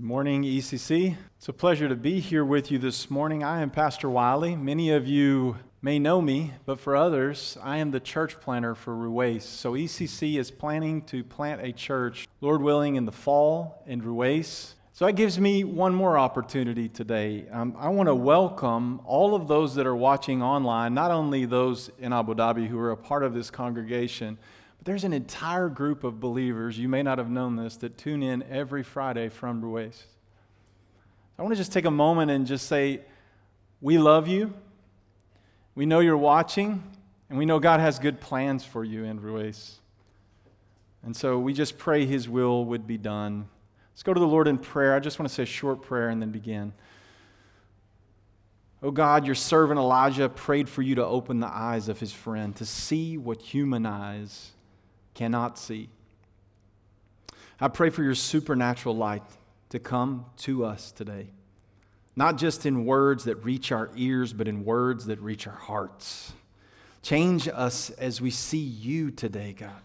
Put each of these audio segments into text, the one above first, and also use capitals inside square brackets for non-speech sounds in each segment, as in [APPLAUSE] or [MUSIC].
Good morning, ECC. It's a pleasure to be here with you this morning. I am Pastor Wiley. Many of you may know me, but for others, I am the church planner for Ruwais. So ECC is planning to plant a church, Lord willing, in the fall in Ruwais. So that gives me one more opportunity today. Um, I want to welcome all of those that are watching online, not only those in Abu Dhabi who are a part of this congregation, but there's an entire group of believers, you may not have known this, that tune in every Friday from Ruwais. I want to just take a moment and just say, we love you. We know you're watching, and we know God has good plans for you in Ruwais. And so we just pray His will would be done. Let's go to the Lord in prayer. I just want to say a short prayer and then begin. Oh God, your servant Elijah prayed for you to open the eyes of his friend, to see what human eyes cannot see. I pray for your supernatural light to come to us today, not just in words that reach our ears, but in words that reach our hearts. Change us as we see you today, God.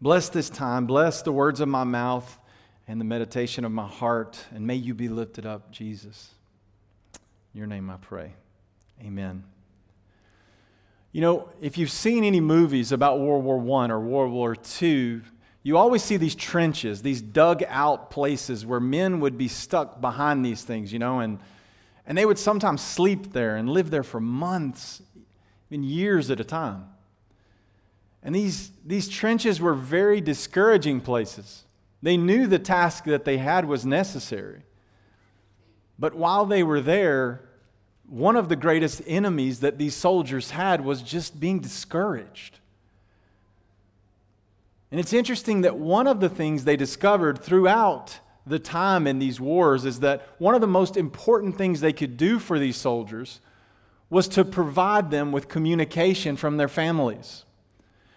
Bless this time. Bless the words of my mouth and the meditation of my heart, and may you be lifted up, Jesus. In your name I pray. Amen. You know, if you've seen any movies about World War I or World War II, you always see these trenches, these dug out places where men would be stuck behind these things, you know, and, and they would sometimes sleep there and live there for months, even years at a time. And these, these trenches were very discouraging places. They knew the task that they had was necessary. But while they were there, one of the greatest enemies that these soldiers had was just being discouraged. And it's interesting that one of the things they discovered throughout the time in these wars is that one of the most important things they could do for these soldiers was to provide them with communication from their families.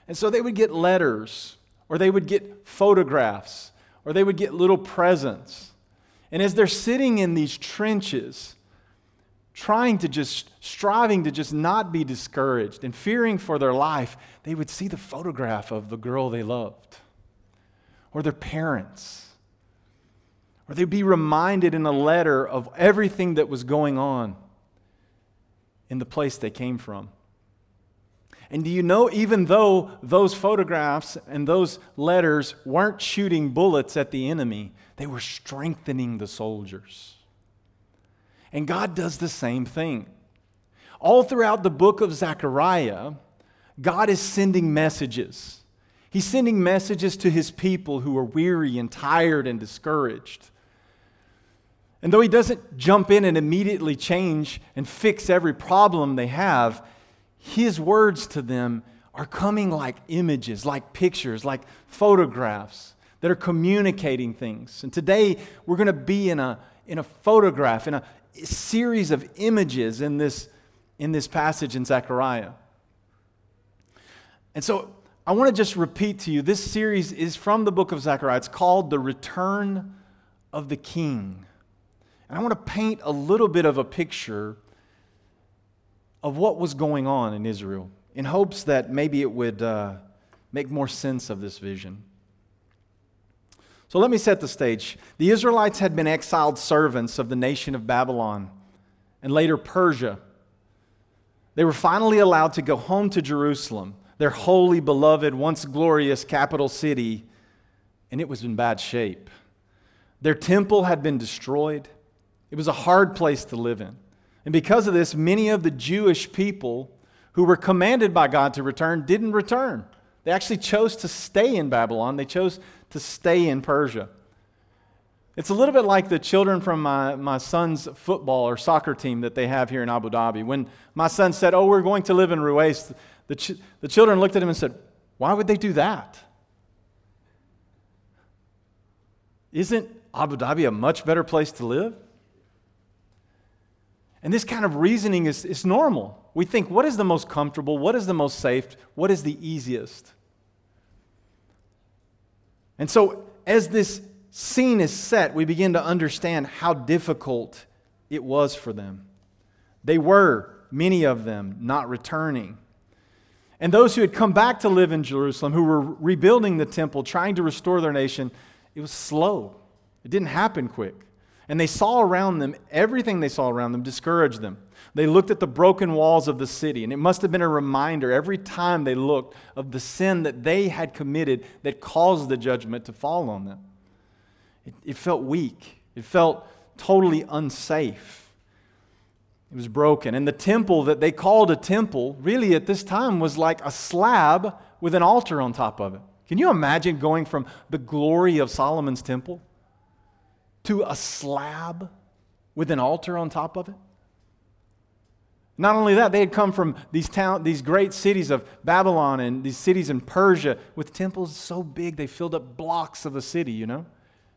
And so they would get letters, or they would get photographs, or they would get little presents. And as they're sitting in these trenches, trying to just, striving to just not be discouraged and fearing for their life, they would see the photograph of the girl they loved or their parents. Or they'd be reminded in a letter of everything that was going on in the place they came from. And do you know, even though those photographs and those letters weren't shooting bullets at the enemy, they were strengthening the soldiers. And God does the same thing. All throughout the book of Zechariah, God is sending messages. He's sending messages to his people who are weary and tired and discouraged. And though he doesn't jump in and immediately change and fix every problem they have, his words to them are coming like images, like pictures, like photographs that are communicating things. And today we're going to be in a, in a photograph, in a, series of images in this, in this passage in Zechariah. And so I want to just repeat to you this series is from the book of Zechariah. It's called The Return of the King. And I want to paint a little bit of a picture of what was going on in Israel in hopes that maybe it would uh, make more sense of this vision. So let me set the stage. The Israelites had been exiled servants of the nation of Babylon and later Persia. They were finally allowed to go home to Jerusalem, their holy, beloved, once glorious capital city, and it was in bad shape. Their temple had been destroyed. It was a hard place to live in. And because of this, many of the Jewish people who were commanded by God to return didn't return. They actually chose to stay in Babylon. They chose to stay in Persia. It's a little bit like the children from my, my son's football or soccer team that they have here in Abu Dhabi. When my son said, Oh, we're going to live in Ruwais, the, ch- the children looked at him and said, Why would they do that? Isn't Abu Dhabi a much better place to live? And this kind of reasoning is, is normal. We think, what is the most comfortable? What is the most safe? What is the easiest? And so, as this scene is set, we begin to understand how difficult it was for them. They were, many of them, not returning. And those who had come back to live in Jerusalem, who were rebuilding the temple, trying to restore their nation, it was slow. It didn't happen quick. And they saw around them, everything they saw around them discouraged them. They looked at the broken walls of the city, and it must have been a reminder every time they looked of the sin that they had committed that caused the judgment to fall on them. It, it felt weak, it felt totally unsafe. It was broken. And the temple that they called a temple, really at this time, was like a slab with an altar on top of it. Can you imagine going from the glory of Solomon's temple to a slab with an altar on top of it? Not only that, they had come from these, town, these great cities of Babylon and these cities in Persia with temples so big they filled up blocks of a city, you know?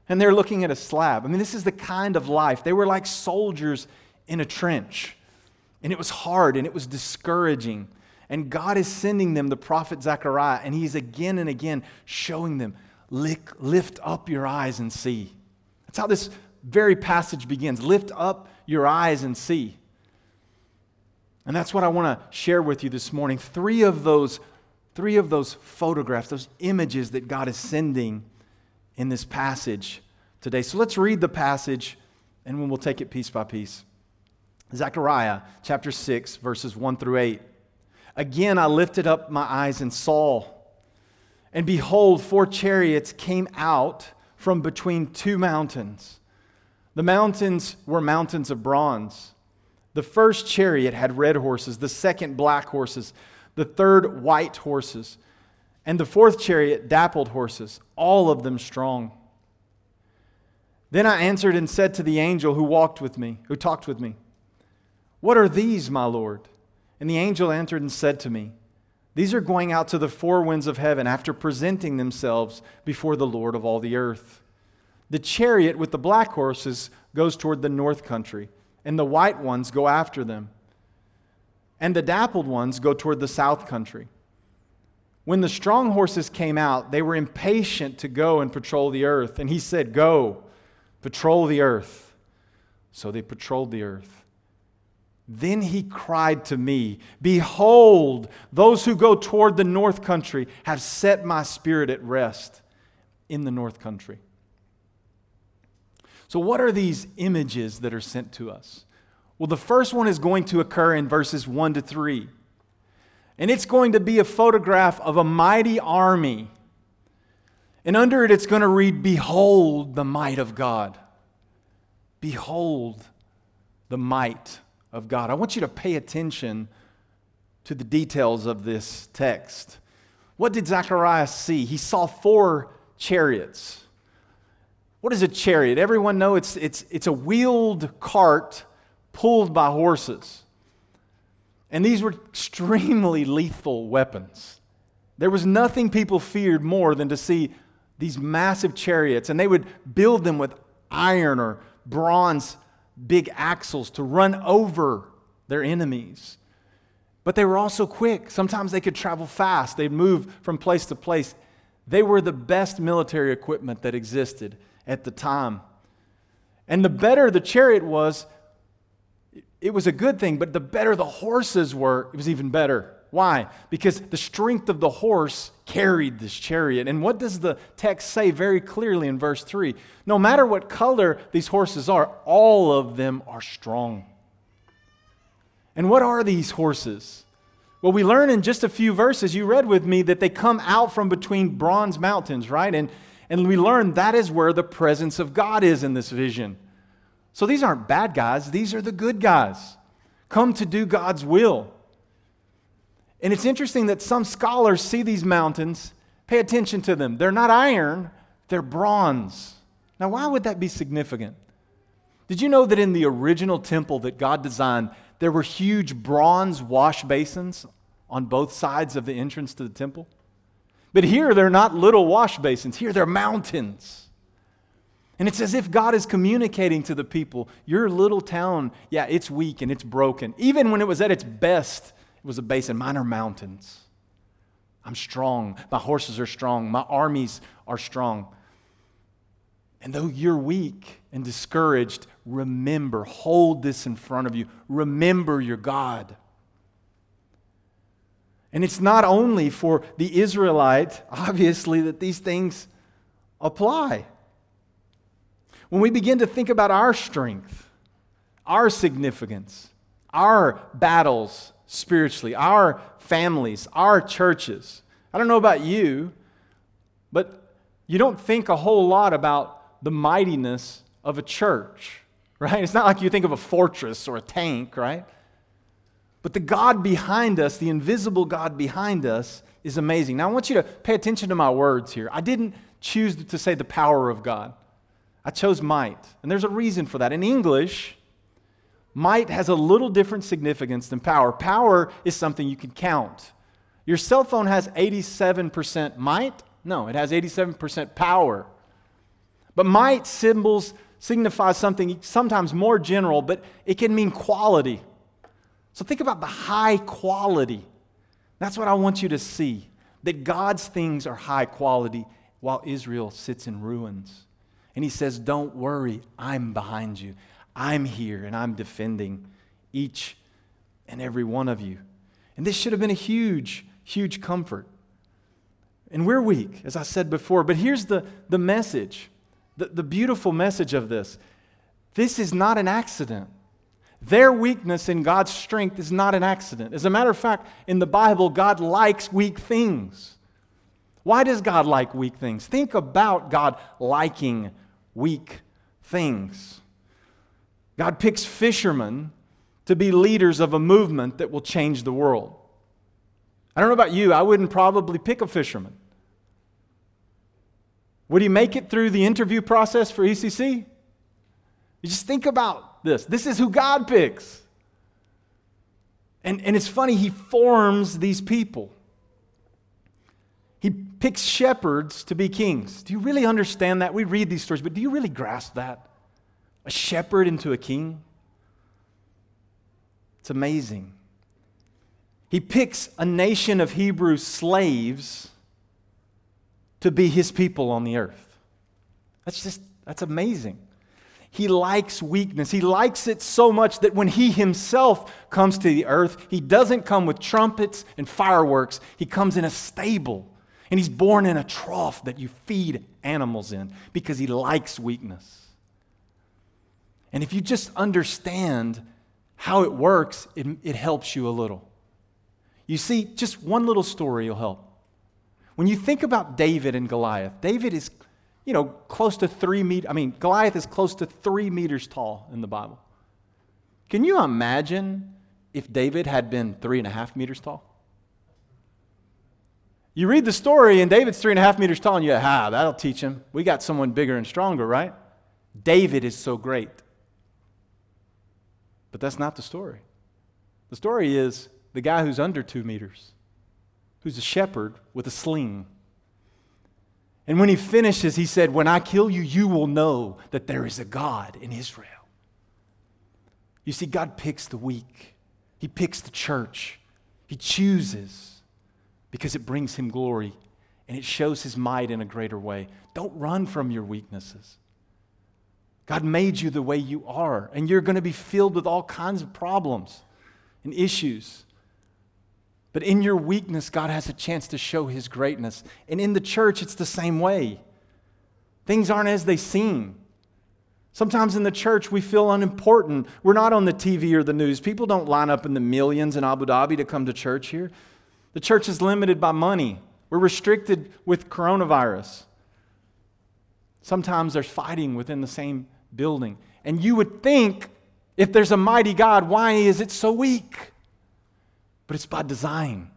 And they're looking at a slab. I mean, this is the kind of life. They were like soldiers in a trench. And it was hard and it was discouraging. And God is sending them the prophet Zechariah, and he's again and again showing them lift up your eyes and see. That's how this very passage begins. Lift up your eyes and see. And that's what I want to share with you this morning. Three of those, three of those photographs, those images that God is sending in this passage today. So let's read the passage and we'll take it piece by piece. Zechariah chapter 6, verses 1 through 8. Again, I lifted up my eyes and saw, and behold, four chariots came out from between two mountains. The mountains were mountains of bronze. The first chariot had red horses, the second black horses, the third white horses, and the fourth chariot dappled horses, all of them strong. Then I answered and said to the angel who walked with me, who talked with me, What are these, my Lord? And the angel answered and said to me, These are going out to the four winds of heaven after presenting themselves before the Lord of all the earth. The chariot with the black horses goes toward the north country and the white ones go after them. And the dappled ones go toward the south country. When the strong horses came out, they were impatient to go and patrol the earth. And he said, Go, patrol the earth. So they patrolled the earth. Then he cried to me, Behold, those who go toward the north country have set my spirit at rest in the north country. So, what are these images that are sent to us? Well, the first one is going to occur in verses 1 to 3. And it's going to be a photograph of a mighty army. And under it, it's going to read, Behold the might of God. Behold the might of God. I want you to pay attention to the details of this text. What did Zacharias see? He saw four chariots. What is a chariot? Everyone know it's, it's, it's a wheeled cart pulled by horses. And these were extremely lethal weapons. There was nothing people feared more than to see these massive chariots, and they would build them with iron or bronze big axles to run over their enemies. But they were also quick. Sometimes they could travel fast, they'd move from place to place. They were the best military equipment that existed at the time. And the better the chariot was, it was a good thing, but the better the horses were, it was even better. Why? Because the strength of the horse carried this chariot. And what does the text say very clearly in verse 3? No matter what color these horses are, all of them are strong. And what are these horses? Well, we learn in just a few verses, you read with me, that they come out from between bronze mountains, right? And and we learn that is where the presence of God is in this vision. So these aren't bad guys, these are the good guys, come to do God's will. And it's interesting that some scholars see these mountains, pay attention to them. They're not iron, they're bronze. Now, why would that be significant? Did you know that in the original temple that God designed, there were huge bronze wash basins on both sides of the entrance to the temple? But here they're not little wash basins, here they're mountains. And it's as if God is communicating to the people your little town, yeah, it's weak and it's broken. Even when it was at its best, it was a basin. Mine are mountains. I'm strong. My horses are strong. My armies are strong. And though you're weak and discouraged, remember, hold this in front of you. Remember your God. And it's not only for the Israelite, obviously, that these things apply. when we begin to think about our strength, our significance, our battles spiritually, our families, our churches. I don't know about you, but you don't think a whole lot about the mightiness of a church, right? It's not like you think of a fortress or a tank, right? But the God behind us, the invisible God behind us, is amazing. Now, I want you to pay attention to my words here. I didn't choose to say the power of God, I chose might. And there's a reason for that. In English, might has a little different significance than power. Power is something you can count. Your cell phone has 87% might. No, it has 87% power. But might symbols signifies something sometimes more general, but it can mean quality. So think about the high quality. That's what I want you to see that God's things are high quality while Israel sits in ruins. And he says, Don't worry, I'm behind you. I'm here and I'm defending each and every one of you. And this should have been a huge, huge comfort. And we're weak, as I said before. But here's the, the message the, the beautiful message of this this is not an accident. Their weakness in God's strength is not an accident. As a matter of fact, in the Bible, God likes weak things. Why does God like weak things? Think about God liking weak things. God picks fishermen to be leaders of a movement that will change the world. I don't know about you, I wouldn't probably pick a fisherman. Would he make it through the interview process for ECC? You just think about this. This is who God picks. And, and it's funny, he forms these people. He picks shepherds to be kings. Do you really understand that? We read these stories, but do you really grasp that? A shepherd into a king? It's amazing. He picks a nation of Hebrew slaves to be his people on the earth. That's just, that's amazing. He likes weakness. He likes it so much that when he himself comes to the earth, he doesn't come with trumpets and fireworks. He comes in a stable. And he's born in a trough that you feed animals in because he likes weakness. And if you just understand how it works, it, it helps you a little. You see, just one little story will help. When you think about David and Goliath, David is, you know, close to three meters. I mean, Goliath is close to three meters tall in the Bible. Can you imagine if David had been three and a half meters tall? You read the story, and David's three and a half meters tall, and you, go, ah, that'll teach him. We got someone bigger and stronger, right? David is so great. But that's not the story. The story is the guy who's under two meters who's a shepherd with a sling. And when he finishes, he said, When I kill you, you will know that there is a God in Israel. You see, God picks the weak, He picks the church, He chooses because it brings Him glory and it shows His might in a greater way. Don't run from your weaknesses. God made you the way you are, and you're going to be filled with all kinds of problems and issues. But in your weakness, God has a chance to show his greatness. And in the church, it's the same way. Things aren't as they seem. Sometimes in the church, we feel unimportant. We're not on the TV or the news. People don't line up in the millions in Abu Dhabi to come to church here. The church is limited by money, we're restricted with coronavirus. Sometimes there's fighting within the same building. And you would think if there's a mighty God, why is it so weak? but it's by design.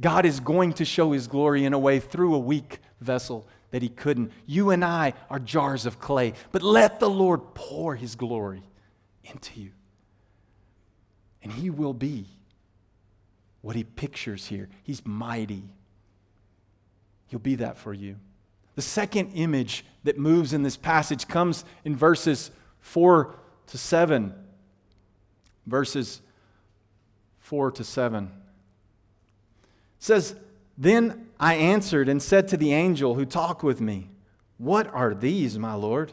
God is going to show his glory in a way through a weak vessel that he couldn't. You and I are jars of clay, but let the Lord pour his glory into you. And he will be what he pictures here. He's mighty. He'll be that for you. The second image that moves in this passage comes in verses 4 to 7. Verses 4 to 7. It says, Then I answered and said to the angel who talked with me, What are these, my Lord?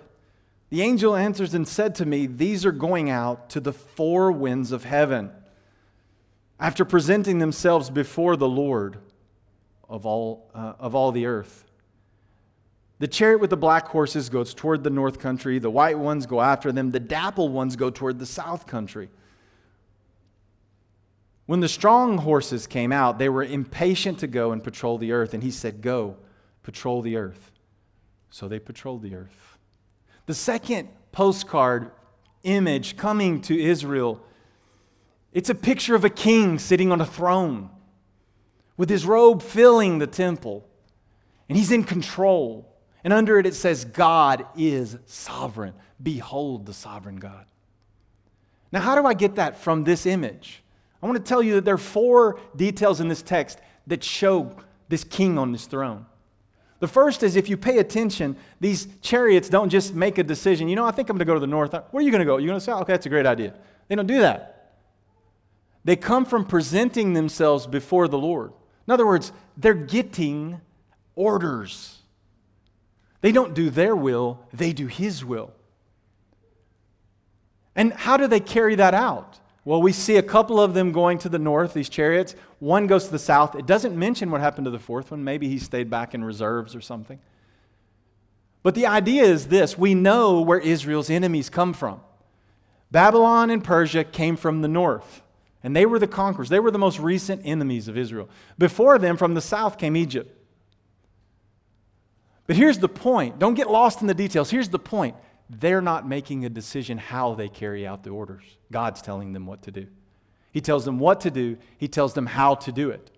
The angel answers and said to me, These are going out to the four winds of heaven after presenting themselves before the Lord of all, uh, of all the earth. The chariot with the black horses goes toward the north country, the white ones go after them, the dapple ones go toward the south country. When the strong horses came out, they were impatient to go and patrol the earth, and he said, Go, patrol the earth. So they patrolled the earth. The second postcard image coming to Israel, it's a picture of a king sitting on a throne with his robe filling the temple, and he's in control. And under it, it says, God is sovereign. Behold the sovereign God. Now, how do I get that from this image? I want to tell you that there are four details in this text that show this king on this throne. The first is if you pay attention, these chariots don't just make a decision. You know, I think I'm going to go to the north. Where are you going to go? You're going to say, oh, okay, that's a great idea. They don't do that. They come from presenting themselves before the Lord. In other words, they're getting orders. They don't do their will, they do His will. And how do they carry that out? Well, we see a couple of them going to the north, these chariots. One goes to the south. It doesn't mention what happened to the fourth one. Maybe he stayed back in reserves or something. But the idea is this we know where Israel's enemies come from. Babylon and Persia came from the north, and they were the conquerors. They were the most recent enemies of Israel. Before them, from the south, came Egypt. But here's the point don't get lost in the details. Here's the point they're not making a decision how they carry out the orders. God's telling them what to do. He tells them what to do, He tells them how to do it.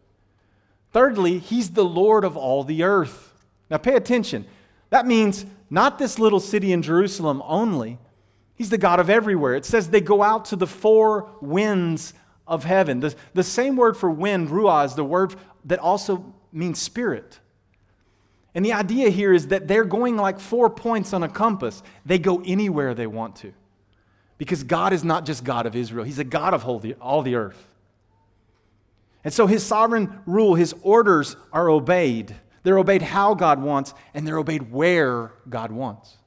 Thirdly, He's the Lord of all the earth. Now pay attention. That means not this little city in Jerusalem only, He's the God of everywhere. It says they go out to the four winds of heaven. The, the same word for wind, ruah, is the word that also means spirit. And the idea here is that they're going like four points on a compass. They go anywhere they want to. Because God is not just God of Israel, He's a God of all the earth. And so His sovereign rule, His orders are obeyed. They're obeyed how God wants, and they're obeyed where God wants.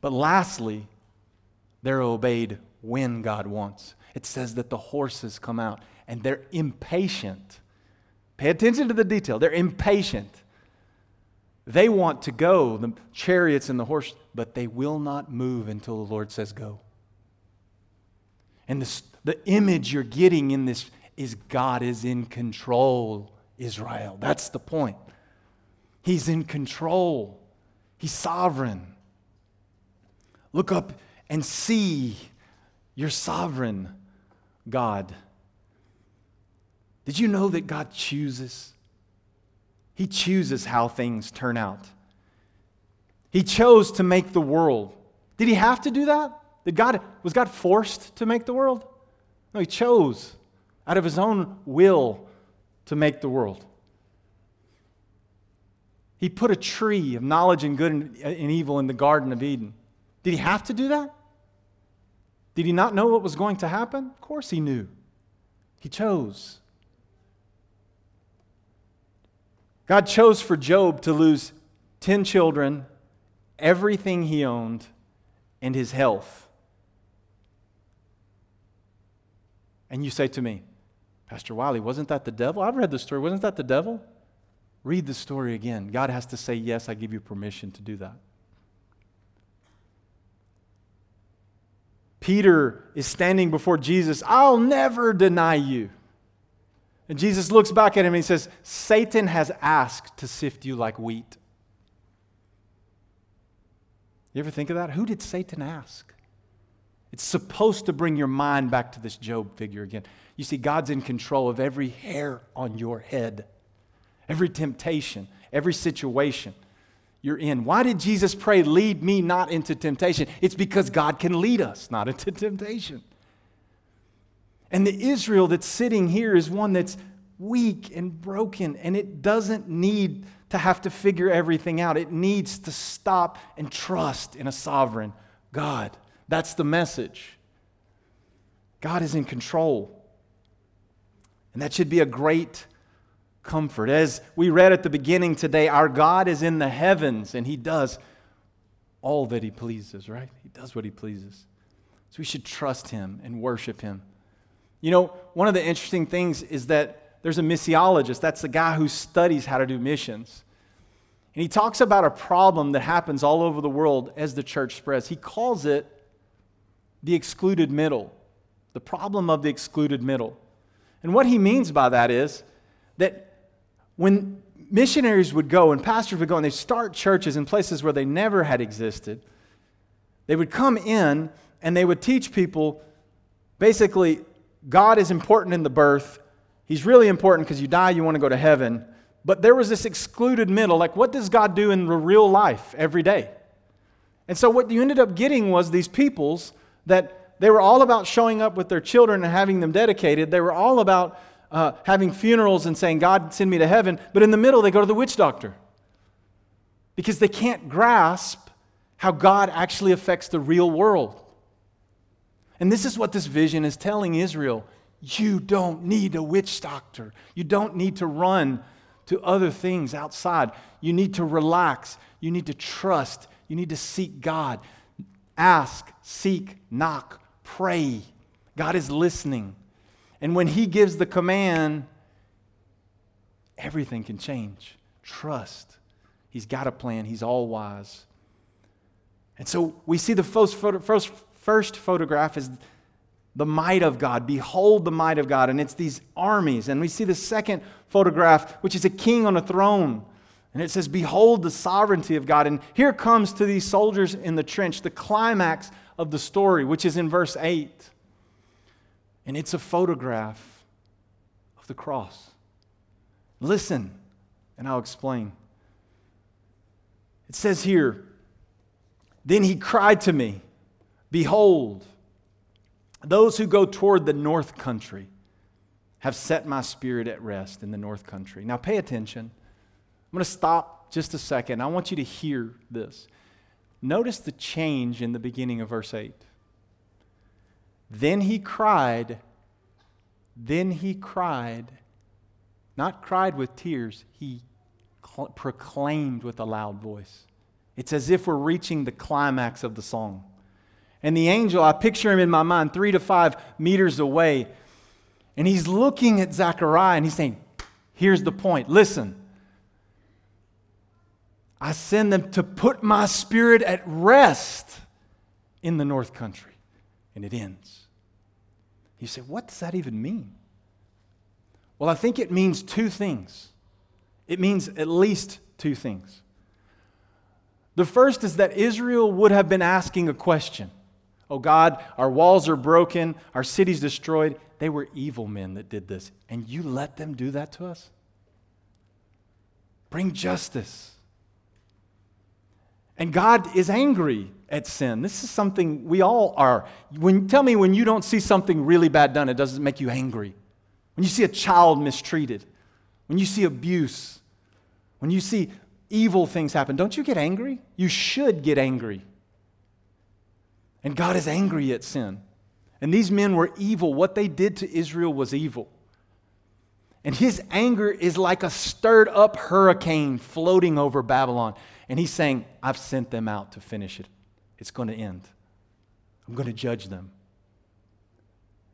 But lastly, they're obeyed when God wants. It says that the horses come out and they're impatient Pay attention to the detail. They're impatient. They want to go, the chariots and the horse, but they will not move until the Lord says go. And this, the image you're getting in this is God is in control, Israel. That's the point. He's in control, He's sovereign. Look up and see your sovereign God. Did you know that God chooses? He chooses how things turn out. He chose to make the world. Did he have to do that? Did God, was God forced to make the world? No, he chose out of his own will to make the world. He put a tree of knowledge and good and evil in the Garden of Eden. Did he have to do that? Did he not know what was going to happen? Of course he knew. He chose. God chose for Job to lose 10 children, everything he owned, and his health. And you say to me, Pastor Wiley, wasn't that the devil? I've read the story. Wasn't that the devil? Read the story again. God has to say, Yes, I give you permission to do that. Peter is standing before Jesus. I'll never deny you. And Jesus looks back at him and he says, Satan has asked to sift you like wheat. You ever think of that? Who did Satan ask? It's supposed to bring your mind back to this Job figure again. You see, God's in control of every hair on your head, every temptation, every situation you're in. Why did Jesus pray, Lead me not into temptation? It's because God can lead us not into [LAUGHS] temptation. And the Israel that's sitting here is one that's weak and broken, and it doesn't need to have to figure everything out. It needs to stop and trust in a sovereign God. That's the message. God is in control. And that should be a great comfort. As we read at the beginning today, our God is in the heavens and He does all that He pleases, right? He does what He pleases. So we should trust Him and worship Him. You know, one of the interesting things is that there's a missiologist, that's the guy who studies how to do missions. And he talks about a problem that happens all over the world as the church spreads. He calls it the excluded middle, the problem of the excluded middle. And what he means by that is that when missionaries would go and pastors would go and they start churches in places where they never had existed, they would come in and they would teach people basically God is important in the birth. He's really important because you die, you want to go to heaven. But there was this excluded middle. Like, what does God do in the real life every day? And so, what you ended up getting was these peoples that they were all about showing up with their children and having them dedicated. They were all about uh, having funerals and saying, God, send me to heaven. But in the middle, they go to the witch doctor because they can't grasp how God actually affects the real world. And this is what this vision is telling Israel. You don't need a witch doctor. You don't need to run to other things outside. You need to relax. You need to trust. You need to seek God. Ask, seek, knock, pray. God is listening. And when He gives the command, everything can change. Trust. He's got a plan, He's all wise. And so we see the first, first, first photograph is the might of God. Behold the might of God. And it's these armies. And we see the second photograph, which is a king on a throne. And it says, Behold the sovereignty of God. And here comes to these soldiers in the trench the climax of the story, which is in verse 8. And it's a photograph of the cross. Listen, and I'll explain. It says here, Then he cried to me, Behold, those who go toward the north country have set my spirit at rest in the north country. Now, pay attention. I'm going to stop just a second. I want you to hear this. Notice the change in the beginning of verse 8. Then he cried, then he cried, not cried with tears, he cl- proclaimed with a loud voice. It's as if we're reaching the climax of the song. And the angel, I picture him in my mind three to five meters away. And he's looking at Zechariah and he's saying, Here's the point. Listen, I send them to put my spirit at rest in the north country. And it ends. You say, What does that even mean? Well, I think it means two things. It means at least two things. The first is that Israel would have been asking a question Oh God, our walls are broken, our city's destroyed. They were evil men that did this, and you let them do that to us? Bring justice. And God is angry at sin. This is something we all are. When, tell me when you don't see something really bad done, it doesn't make you angry. When you see a child mistreated, when you see abuse, when you see evil things happen, don't you get angry? You should get angry. And God is angry at sin. And these men were evil. What they did to Israel was evil. And his anger is like a stirred up hurricane floating over Babylon. And he's saying, I've sent them out to finish it. It's going to end. I'm going to judge them.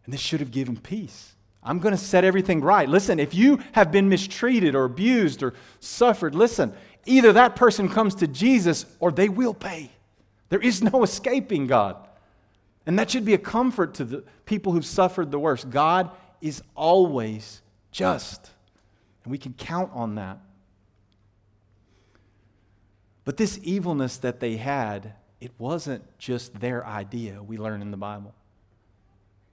And this should have given peace. I'm going to set everything right. Listen, if you have been mistreated or abused or suffered, listen, either that person comes to Jesus or they will pay. There is no [LAUGHS] escaping God. And that should be a comfort to the people who've suffered the worst. God is always just, and we can count on that. But this evilness that they had, it wasn't just their idea, we learn in the Bible.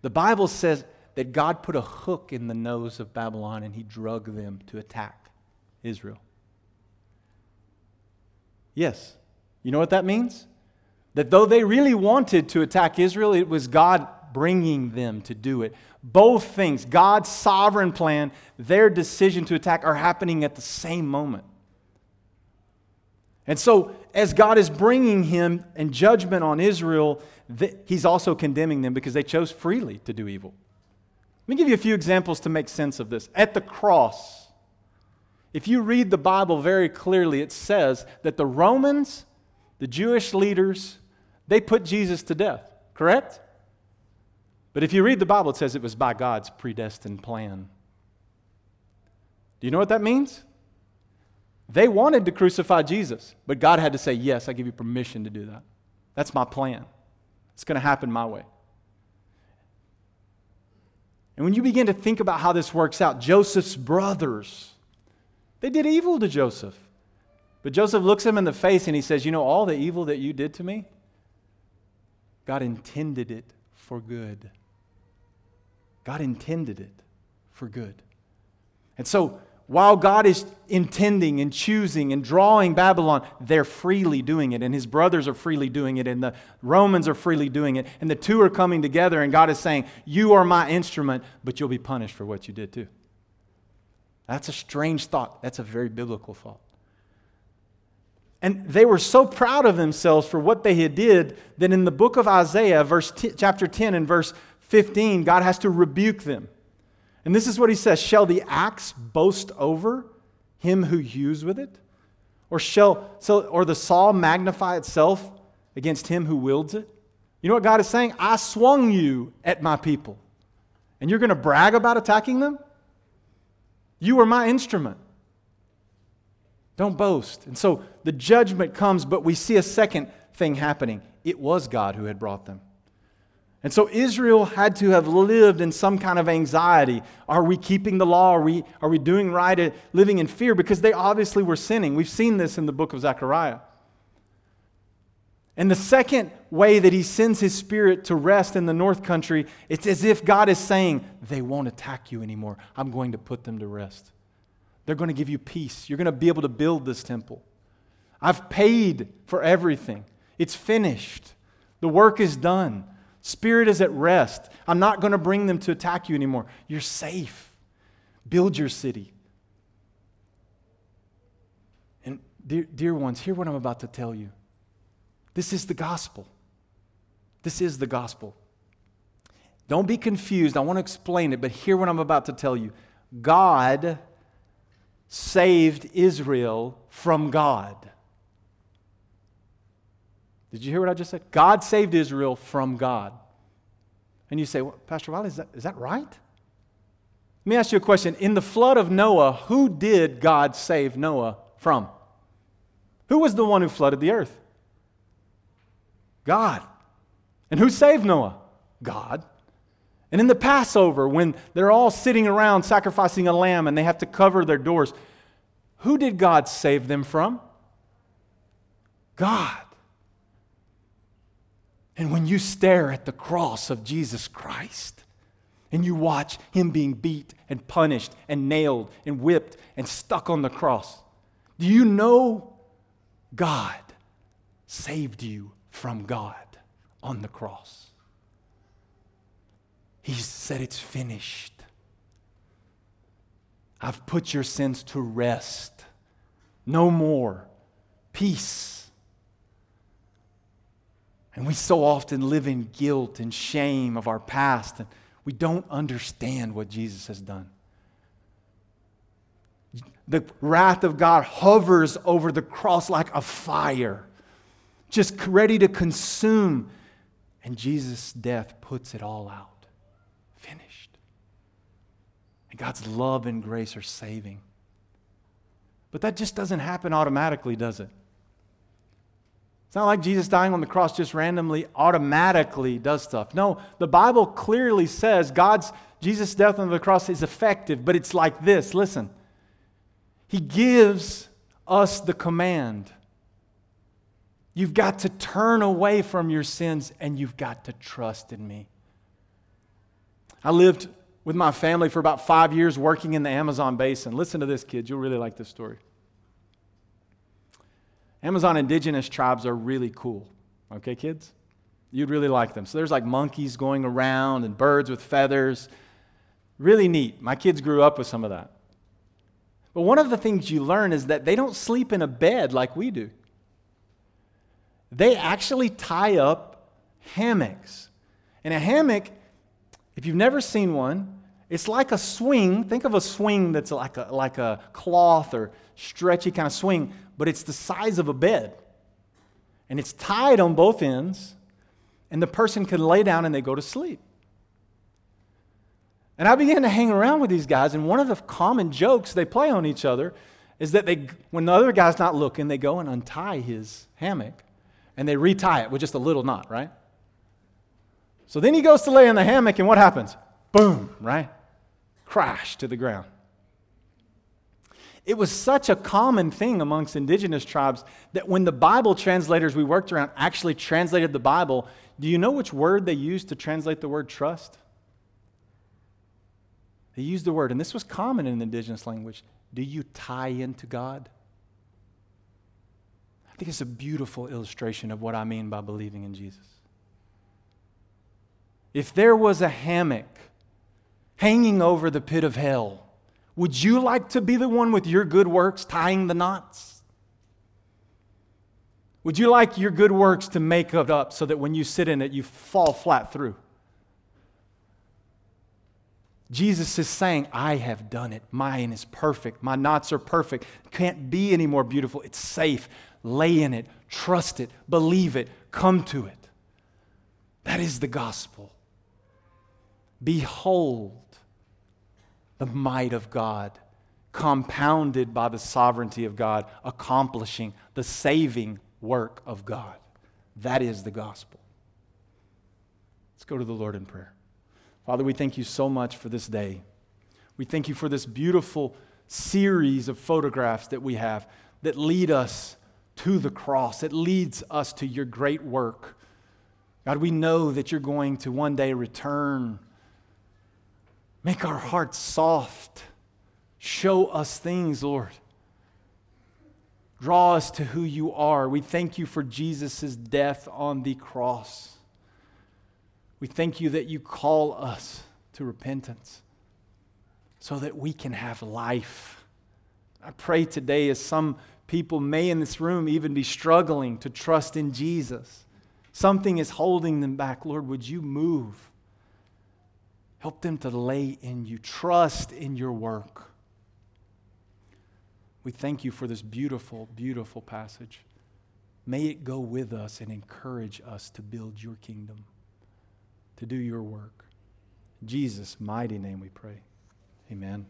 The Bible says that God put a hook in the nose of Babylon and he drug them to attack Israel. Yes. You know what that means? That though they really wanted to attack Israel, it was God bringing them to do it. Both things, God's sovereign plan, their decision to attack, are happening at the same moment. And so, as God is bringing him and judgment on Israel, he's also condemning them because they chose freely to do evil. Let me give you a few examples to make sense of this. At the cross, if you read the Bible very clearly, it says that the Romans, the Jewish leaders, they put Jesus to death, correct? But if you read the Bible, it says it was by God's predestined plan. Do you know what that means? They wanted to crucify Jesus, but God had to say, Yes, I give you permission to do that. That's my plan. It's going to happen my way. And when you begin to think about how this works out, Joseph's brothers, they did evil to Joseph. But Joseph looks him in the face and he says, You know, all the evil that you did to me, God intended it for good. God intended it for good. And so, while God is intending and choosing and drawing Babylon, they're freely doing it. And his brothers are freely doing it. And the Romans are freely doing it. And the two are coming together. And God is saying, You are my instrument, but you'll be punished for what you did too. That's a strange thought. That's a very biblical thought. And they were so proud of themselves for what they had did that in the book of Isaiah, verse t- chapter 10 and verse 15, God has to rebuke them. And this is what he says Shall the axe boast over him who hews with it? Or, shall, so, or the saw magnify itself against him who wields it? You know what God is saying? I swung you at my people. And you're going to brag about attacking them? You were my instrument. Don't boast. And so the judgment comes, but we see a second thing happening. It was God who had brought them. And so Israel had to have lived in some kind of anxiety. Are we keeping the law? Are we, are we doing right? Living in fear? Because they obviously were sinning. We've seen this in the book of Zechariah. And the second way that he sends his spirit to rest in the north country, it's as if God is saying, They won't attack you anymore. I'm going to put them to rest. They're going to give you peace. You're going to be able to build this temple. I've paid for everything, it's finished. The work is done. Spirit is at rest. I'm not going to bring them to attack you anymore. You're safe. Build your city. And, dear, dear ones, hear what I'm about to tell you. This is the gospel. This is the gospel. Don't be confused. I want to explain it, but hear what I'm about to tell you. God saved Israel from God. Did you hear what I just said? God saved Israel from God. And you say, well, Pastor Wiley, is that, is that right? Let me ask you a question. In the flood of Noah, who did God save Noah from? Who was the one who flooded the earth? God. And who saved Noah? God. And in the Passover, when they're all sitting around sacrificing a lamb and they have to cover their doors, who did God save them from? God. And when you stare at the cross of Jesus Christ and you watch him being beat and punished and nailed and whipped and stuck on the cross, do you know God saved you from God on the cross? He said, It's finished. I've put your sins to rest. No more. Peace and we so often live in guilt and shame of our past, and we don't understand what Jesus has done. The wrath of God hovers over the cross like a fire, just ready to consume. And Jesus' death puts it all out. Finished. And God's love and grace are saving. But that just doesn't happen automatically, does it? It's not like Jesus dying on the cross just randomly, automatically does stuff. No, the Bible clearly says God's Jesus' death on the cross is effective, but it's like this. Listen. He gives us the command. You've got to turn away from your sins and you've got to trust in me. I lived with my family for about five years working in the Amazon basin. Listen to this, kids. You'll really like this story. Amazon indigenous tribes are really cool. Okay, kids? You'd really like them. So there's like monkeys going around and birds with feathers. Really neat. My kids grew up with some of that. But one of the things you learn is that they don't sleep in a bed like we do. They actually tie up hammocks. And a hammock, if you've never seen one, it's like a swing. Think of a swing that's like a, like a cloth or stretchy kind of swing, but it's the size of a bed. And it's tied on both ends, and the person can lay down and they go to sleep. And I began to hang around with these guys, and one of the common jokes they play on each other is that they, when the other guy's not looking, they go and untie his hammock and they retie it with just a little knot, right? So then he goes to lay in the hammock, and what happens? Boom, right? Crash to the ground. It was such a common thing amongst indigenous tribes that when the Bible translators we worked around actually translated the Bible, do you know which word they used to translate the word trust? They used the word, and this was common in indigenous language do you tie into God? I think it's a beautiful illustration of what I mean by believing in Jesus. If there was a hammock hanging over the pit of hell, would you like to be the one with your good works tying the knots? Would you like your good works to make it up so that when you sit in it, you fall flat through? Jesus is saying, I have done it. Mine is perfect. My knots are perfect. Can't be any more beautiful. It's safe. Lay in it. Trust it. Believe it. Come to it. That is the gospel. Behold the might of God, compounded by the sovereignty of God, accomplishing the saving work of God. That is the gospel. Let's go to the Lord in prayer. Father, we thank you so much for this day. We thank you for this beautiful series of photographs that we have that lead us to the cross, that leads us to your great work. God, we know that you're going to one day return. Make our hearts soft. Show us things, Lord. Draw us to who you are. We thank you for Jesus' death on the cross. We thank you that you call us to repentance so that we can have life. I pray today, as some people may in this room even be struggling to trust in Jesus, something is holding them back. Lord, would you move? Help them to lay in you, trust in your work. We thank you for this beautiful, beautiful passage. May it go with us and encourage us to build your kingdom to do your work. In Jesus' mighty name we pray. Amen.